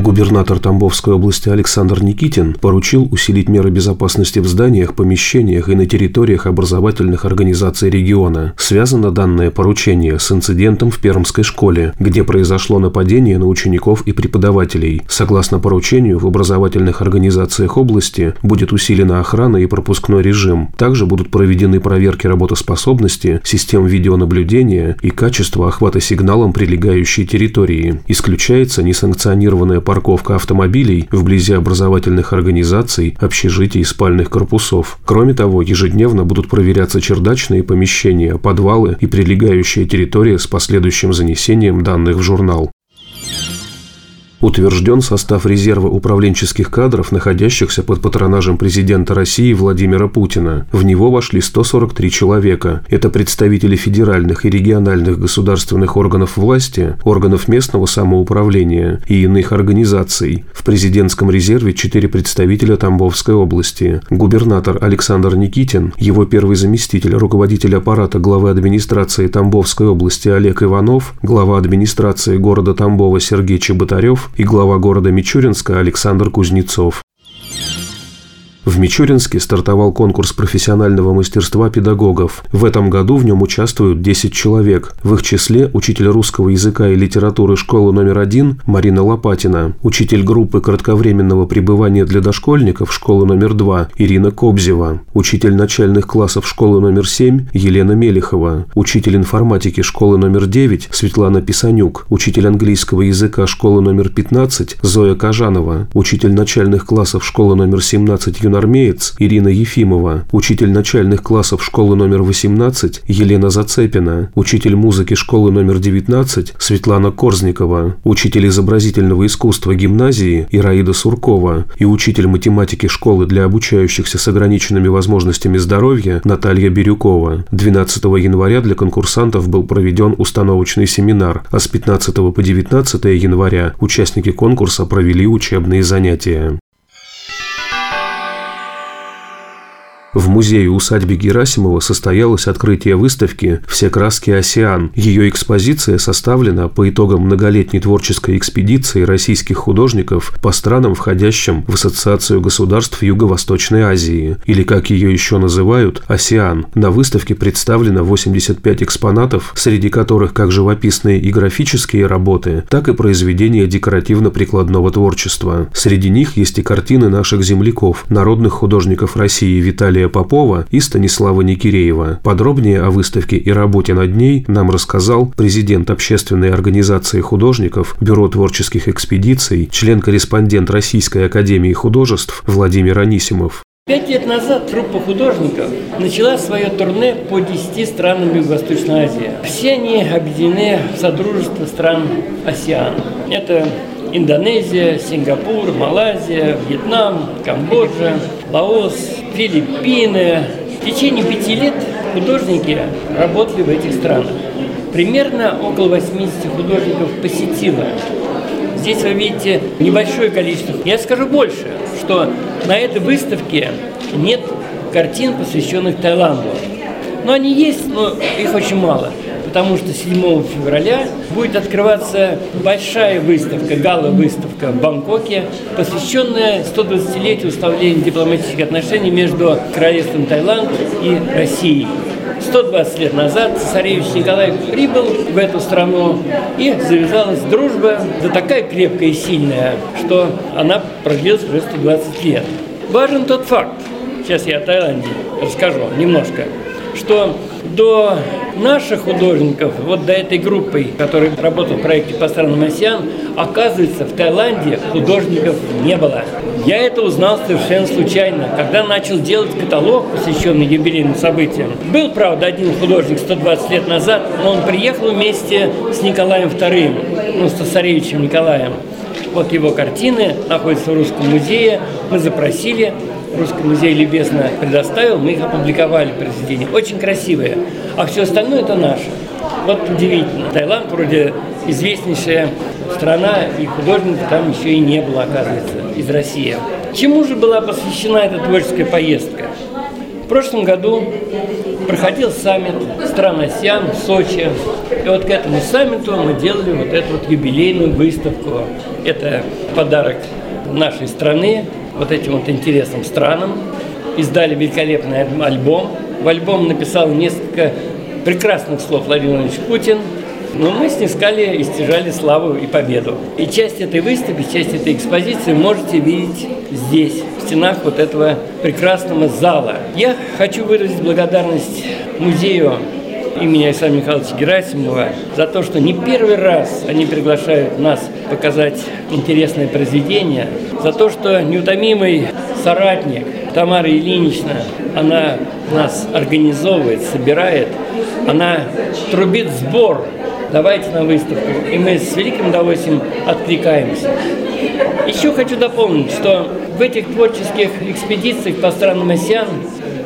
Губернатор Тамбовской области Александр Никитин поручил усилить меры безопасности в зданиях, помещениях и на территориях образовательных организаций региона. Связано данное поручение с инцидентом в Пермской школе, где произошло нападение на учеников и преподавателей. Согласно поручению, в образовательных организациях области будет усилена охрана и пропускной режим. Также будут проведены проверки работоспособности, систем видеонаблюдения и качества охвата сигналом прилегающей территории. Исключается несанкционированное парковка автомобилей вблизи образовательных организаций, общежитий и спальных корпусов. Кроме того, ежедневно будут проверяться чердачные помещения, подвалы и прилегающая территория с последующим занесением данных в журнал. Утвержден состав резерва управленческих кадров, находящихся под патронажем президента России Владимира Путина. В него вошли 143 человека. Это представители федеральных и региональных государственных органов власти, органов местного самоуправления и иных организаций. В президентском резерве четыре представителя Тамбовской области. Губернатор Александр Никитин, его первый заместитель, руководитель аппарата главы администрации Тамбовской области Олег Иванов, глава администрации города Тамбова Сергей Чеботарев, и глава города Мичуринска Александр Кузнецов. В Мичуринске стартовал конкурс профессионального мастерства педагогов. В этом году в нем участвуют 10 человек. В их числе учитель русского языка и литературы школы номер один Марина Лопатина, учитель группы кратковременного пребывания для дошкольников школы номер два Ирина Кобзева, учитель начальных классов школы номер семь Елена Мелехова, учитель информатики школы номер девять Светлана Писанюк, учитель английского языка школы номер 15 Зоя Кажанова, учитель начальных классов школы номер 17 Юна красноармеец Ирина Ефимова, учитель начальных классов школы номер 18 Елена Зацепина, учитель музыки школы номер 19 Светлана Корзникова, учитель изобразительного искусства гимназии Ираида Суркова и учитель математики школы для обучающихся с ограниченными возможностями здоровья Наталья Бирюкова. 12 января для конкурсантов был проведен установочный семинар, а с 15 по 19 января участники конкурса провели учебные занятия. В музее-усадьбе Герасимова состоялось открытие выставки «Все краски Осиан». Ее экспозиция составлена по итогам многолетней творческой экспедиции российских художников по странам, входящим в Ассоциацию государств Юго-Восточной Азии, или, как ее еще называют, «Осиан». На выставке представлено 85 экспонатов, среди которых как живописные и графические работы, так и произведения декоративно-прикладного творчества. Среди них есть и картины наших земляков, народных художников России Виталия Попова и Станислава Никиреева. Подробнее о выставке и работе над ней нам рассказал президент общественной организации художников, Бюро творческих экспедиций, член-корреспондент Российской академии художеств Владимир Анисимов. Пять лет назад труппа художников начала свое турне по 10 странам Юго-Восточной Азии. Все они объединены в Содружество стран АСИАН. Это Индонезия, Сингапур, Малайзия, Вьетнам, Камбоджа, Лаос, Филиппины. В течение пяти лет художники работали в этих странах. Примерно около 80 художников посетило. Здесь вы видите небольшое количество. Я скажу больше, что на этой выставке нет картин, посвященных Таиланду. Но они есть, но их очень мало потому что 7 февраля будет открываться большая выставка, гала-выставка в Бангкоке, посвященная 120-летию установления дипломатических отношений между Королевством Таиланд и Россией. 120 лет назад цесаревич Николай прибыл в эту страну и завязалась дружба, да такая крепкая и сильная, что она продлилась уже 120 лет. Важен тот факт, сейчас я о Таиланде расскажу немножко, что до наших художников, вот до этой группы, которая работала в проекте по странам Асиан, оказывается, в Таиланде художников не было. Я это узнал совершенно случайно, когда начал делать каталог, посвященный юбилейным событиям. Был, правда, один художник 120 лет назад, но он приехал вместе с Николаем II, ну, с цесаревичем Николаем. Вот его картины находятся в Русском музее. Мы запросили, Русский музей любезно предоставил, мы их опубликовали произведения. Очень красивые. А все остальное это наше. Вот удивительно. Таиланд вроде известнейшая страна, и художников там еще и не было, оказывается, из России. Чему же была посвящена эта творческая поездка? В прошлом году проходил саммит стран АСИАН в Сочи. И вот к этому саммиту мы делали вот эту вот юбилейную выставку. Это подарок нашей страны вот этим вот интересным странам. Издали великолепный альбом. В альбом написал несколько прекрасных слов Владимир Владимирович Путин. Но мы снискали и стяжали славу и победу. И часть этой выставки, часть этой экспозиции можете видеть здесь, в стенах вот этого прекрасного зала. Я хочу выразить благодарность музею имени Александра Михайловича Герасимова за то, что не первый раз они приглашают нас показать интересное произведение, за то, что неутомимый соратник Тамара Ильинична, она нас организовывает, собирает, она трубит сбор давайте на выставку. И мы с великим удовольствием откликаемся. Еще хочу дополнить, что в этих творческих экспедициях по странам АСИАН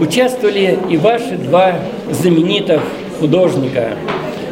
участвовали и ваши два знаменитых художника.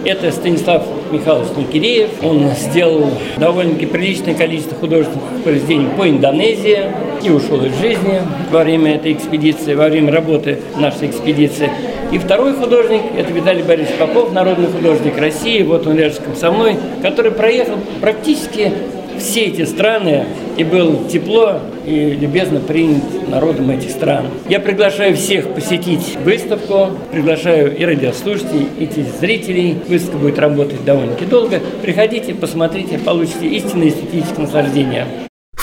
Это Станислав Михайлович Никиреев. Он сделал довольно-таки приличное количество художественных произведений по Индонезии и ушел из жизни во время этой экспедиции, во время работы нашей экспедиции. И второй художник – это Виталий Борисович Попов, народный художник России, вот он рядом со мной, который проехал практически все эти страны и был тепло и любезно принят народом этих стран. Я приглашаю всех посетить выставку, приглашаю и радиослушателей, и зрителей. Выставка будет работать довольно-таки долго. Приходите, посмотрите, получите истинное эстетическое наслаждение.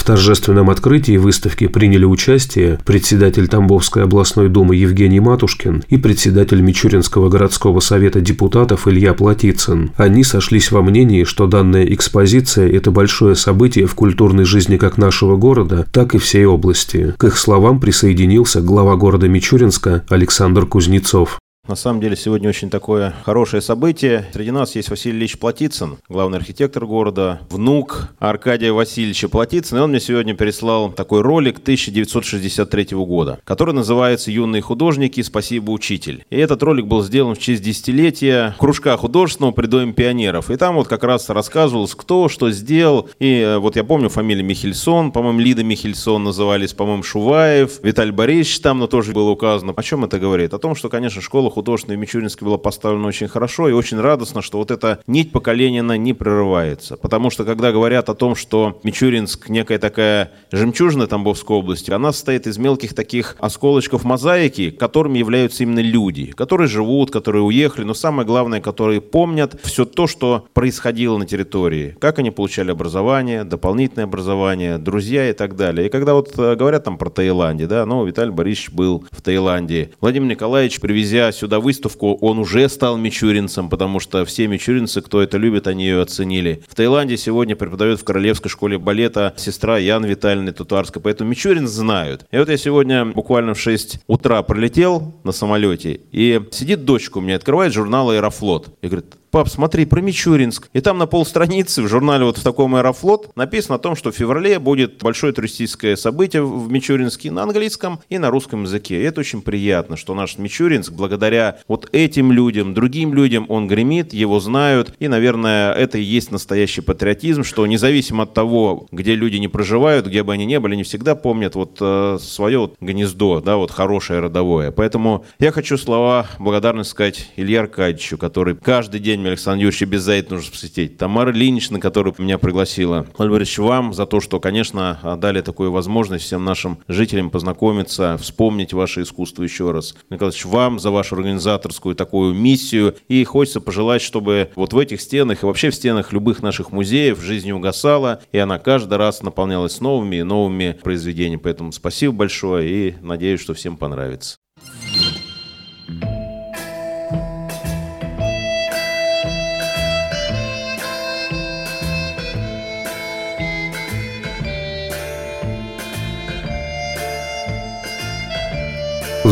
В торжественном открытии выставки приняли участие председатель Тамбовской областной думы Евгений Матушкин и председатель Мичуринского городского совета депутатов Илья Платицын. Они сошлись во мнении, что данная экспозиция – это большое событие в культурной жизни как нашего города, так и всей области. К их словам присоединился глава города Мичуринска Александр Кузнецов. На самом деле сегодня очень такое хорошее событие. Среди нас есть Василий Ильич Платицын, главный архитектор города, внук Аркадия Васильевича Платицына. И он мне сегодня переслал такой ролик 1963 года, который называется «Юные художники. Спасибо, учитель». И этот ролик был сделан в честь десятилетия кружка художественного при Доме пионеров. И там вот как раз рассказывалось, кто что сделал. И э, вот я помню фамилию Михельсон, по-моему, Лида Михельсон назывались, по-моему, Шуваев, Виталий Борисович там, но тоже было указано. О чем это говорит? О том, что, конечно, школа художественной в Мичуринске была поставлена очень хорошо, и очень радостно, что вот эта нить поколения она не прерывается. Потому что, когда говорят о том, что Мичуринск некая такая жемчужина Тамбовской области, она состоит из мелких таких осколочков мозаики, которыми являются именно люди, которые живут, которые уехали, но самое главное, которые помнят все то, что происходило на территории, как они получали образование, дополнительное образование, друзья и так далее. И когда вот э, говорят там про Таиланде, да, ну, Виталий Борисович был в Таиланде. Владимир Николаевич, привезя сюда выставку, он уже стал мичуринцем, потому что все мичуринцы, кто это любит, они ее оценили. В Таиланде сегодня преподает в Королевской школе балета сестра Ян Витальевна Татуарская, поэтому мичурин знают. И вот я сегодня буквально в 6 утра пролетел на самолете, и сидит дочка у меня, открывает журнал «Аэрофлот» и говорит, пап, смотри, про Мичуринск. И там на полстраницы в журнале вот в таком Аэрофлот написано о том, что в феврале будет большое туристическое событие в Мичуринске на английском и на русском языке. И это очень приятно, что наш Мичуринск, благодаря вот этим людям, другим людям, он гремит, его знают. И, наверное, это и есть настоящий патриотизм, что независимо от того, где люди не проживают, где бы они ни были, не всегда помнят вот э, свое вот гнездо, да, вот хорошее родовое. Поэтому я хочу слова благодарности сказать Илье Аркадьевичу, который каждый день Владимир Александр Юрьевич, обязательно нужно посетить. Тамара Ильинична, которая меня пригласила. Владимир вам за то, что, конечно, дали такую возможность всем нашим жителям познакомиться, вспомнить ваше искусство еще раз. Николаевич, вам за вашу организаторскую такую миссию. И хочется пожелать, чтобы вот в этих стенах и вообще в стенах любых наших музеев жизнь угасала, и она каждый раз наполнялась новыми и новыми произведениями. Поэтому спасибо большое и надеюсь, что всем понравится.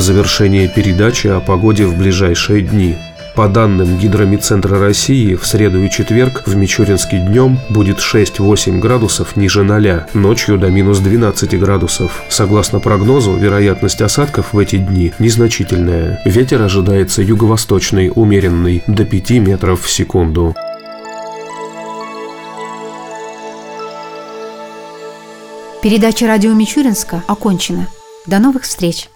Завершение передачи о погоде в ближайшие дни. По данным Гидромедцентра России, в среду и четверг в Мичуринске днем будет 6-8 градусов ниже 0, ночью до минус 12 градусов. Согласно прогнозу, вероятность осадков в эти дни незначительная. Ветер ожидается юго-восточный, умеренный, до 5 метров в секунду. Передача радио Мичуринска окончена. До новых встреч!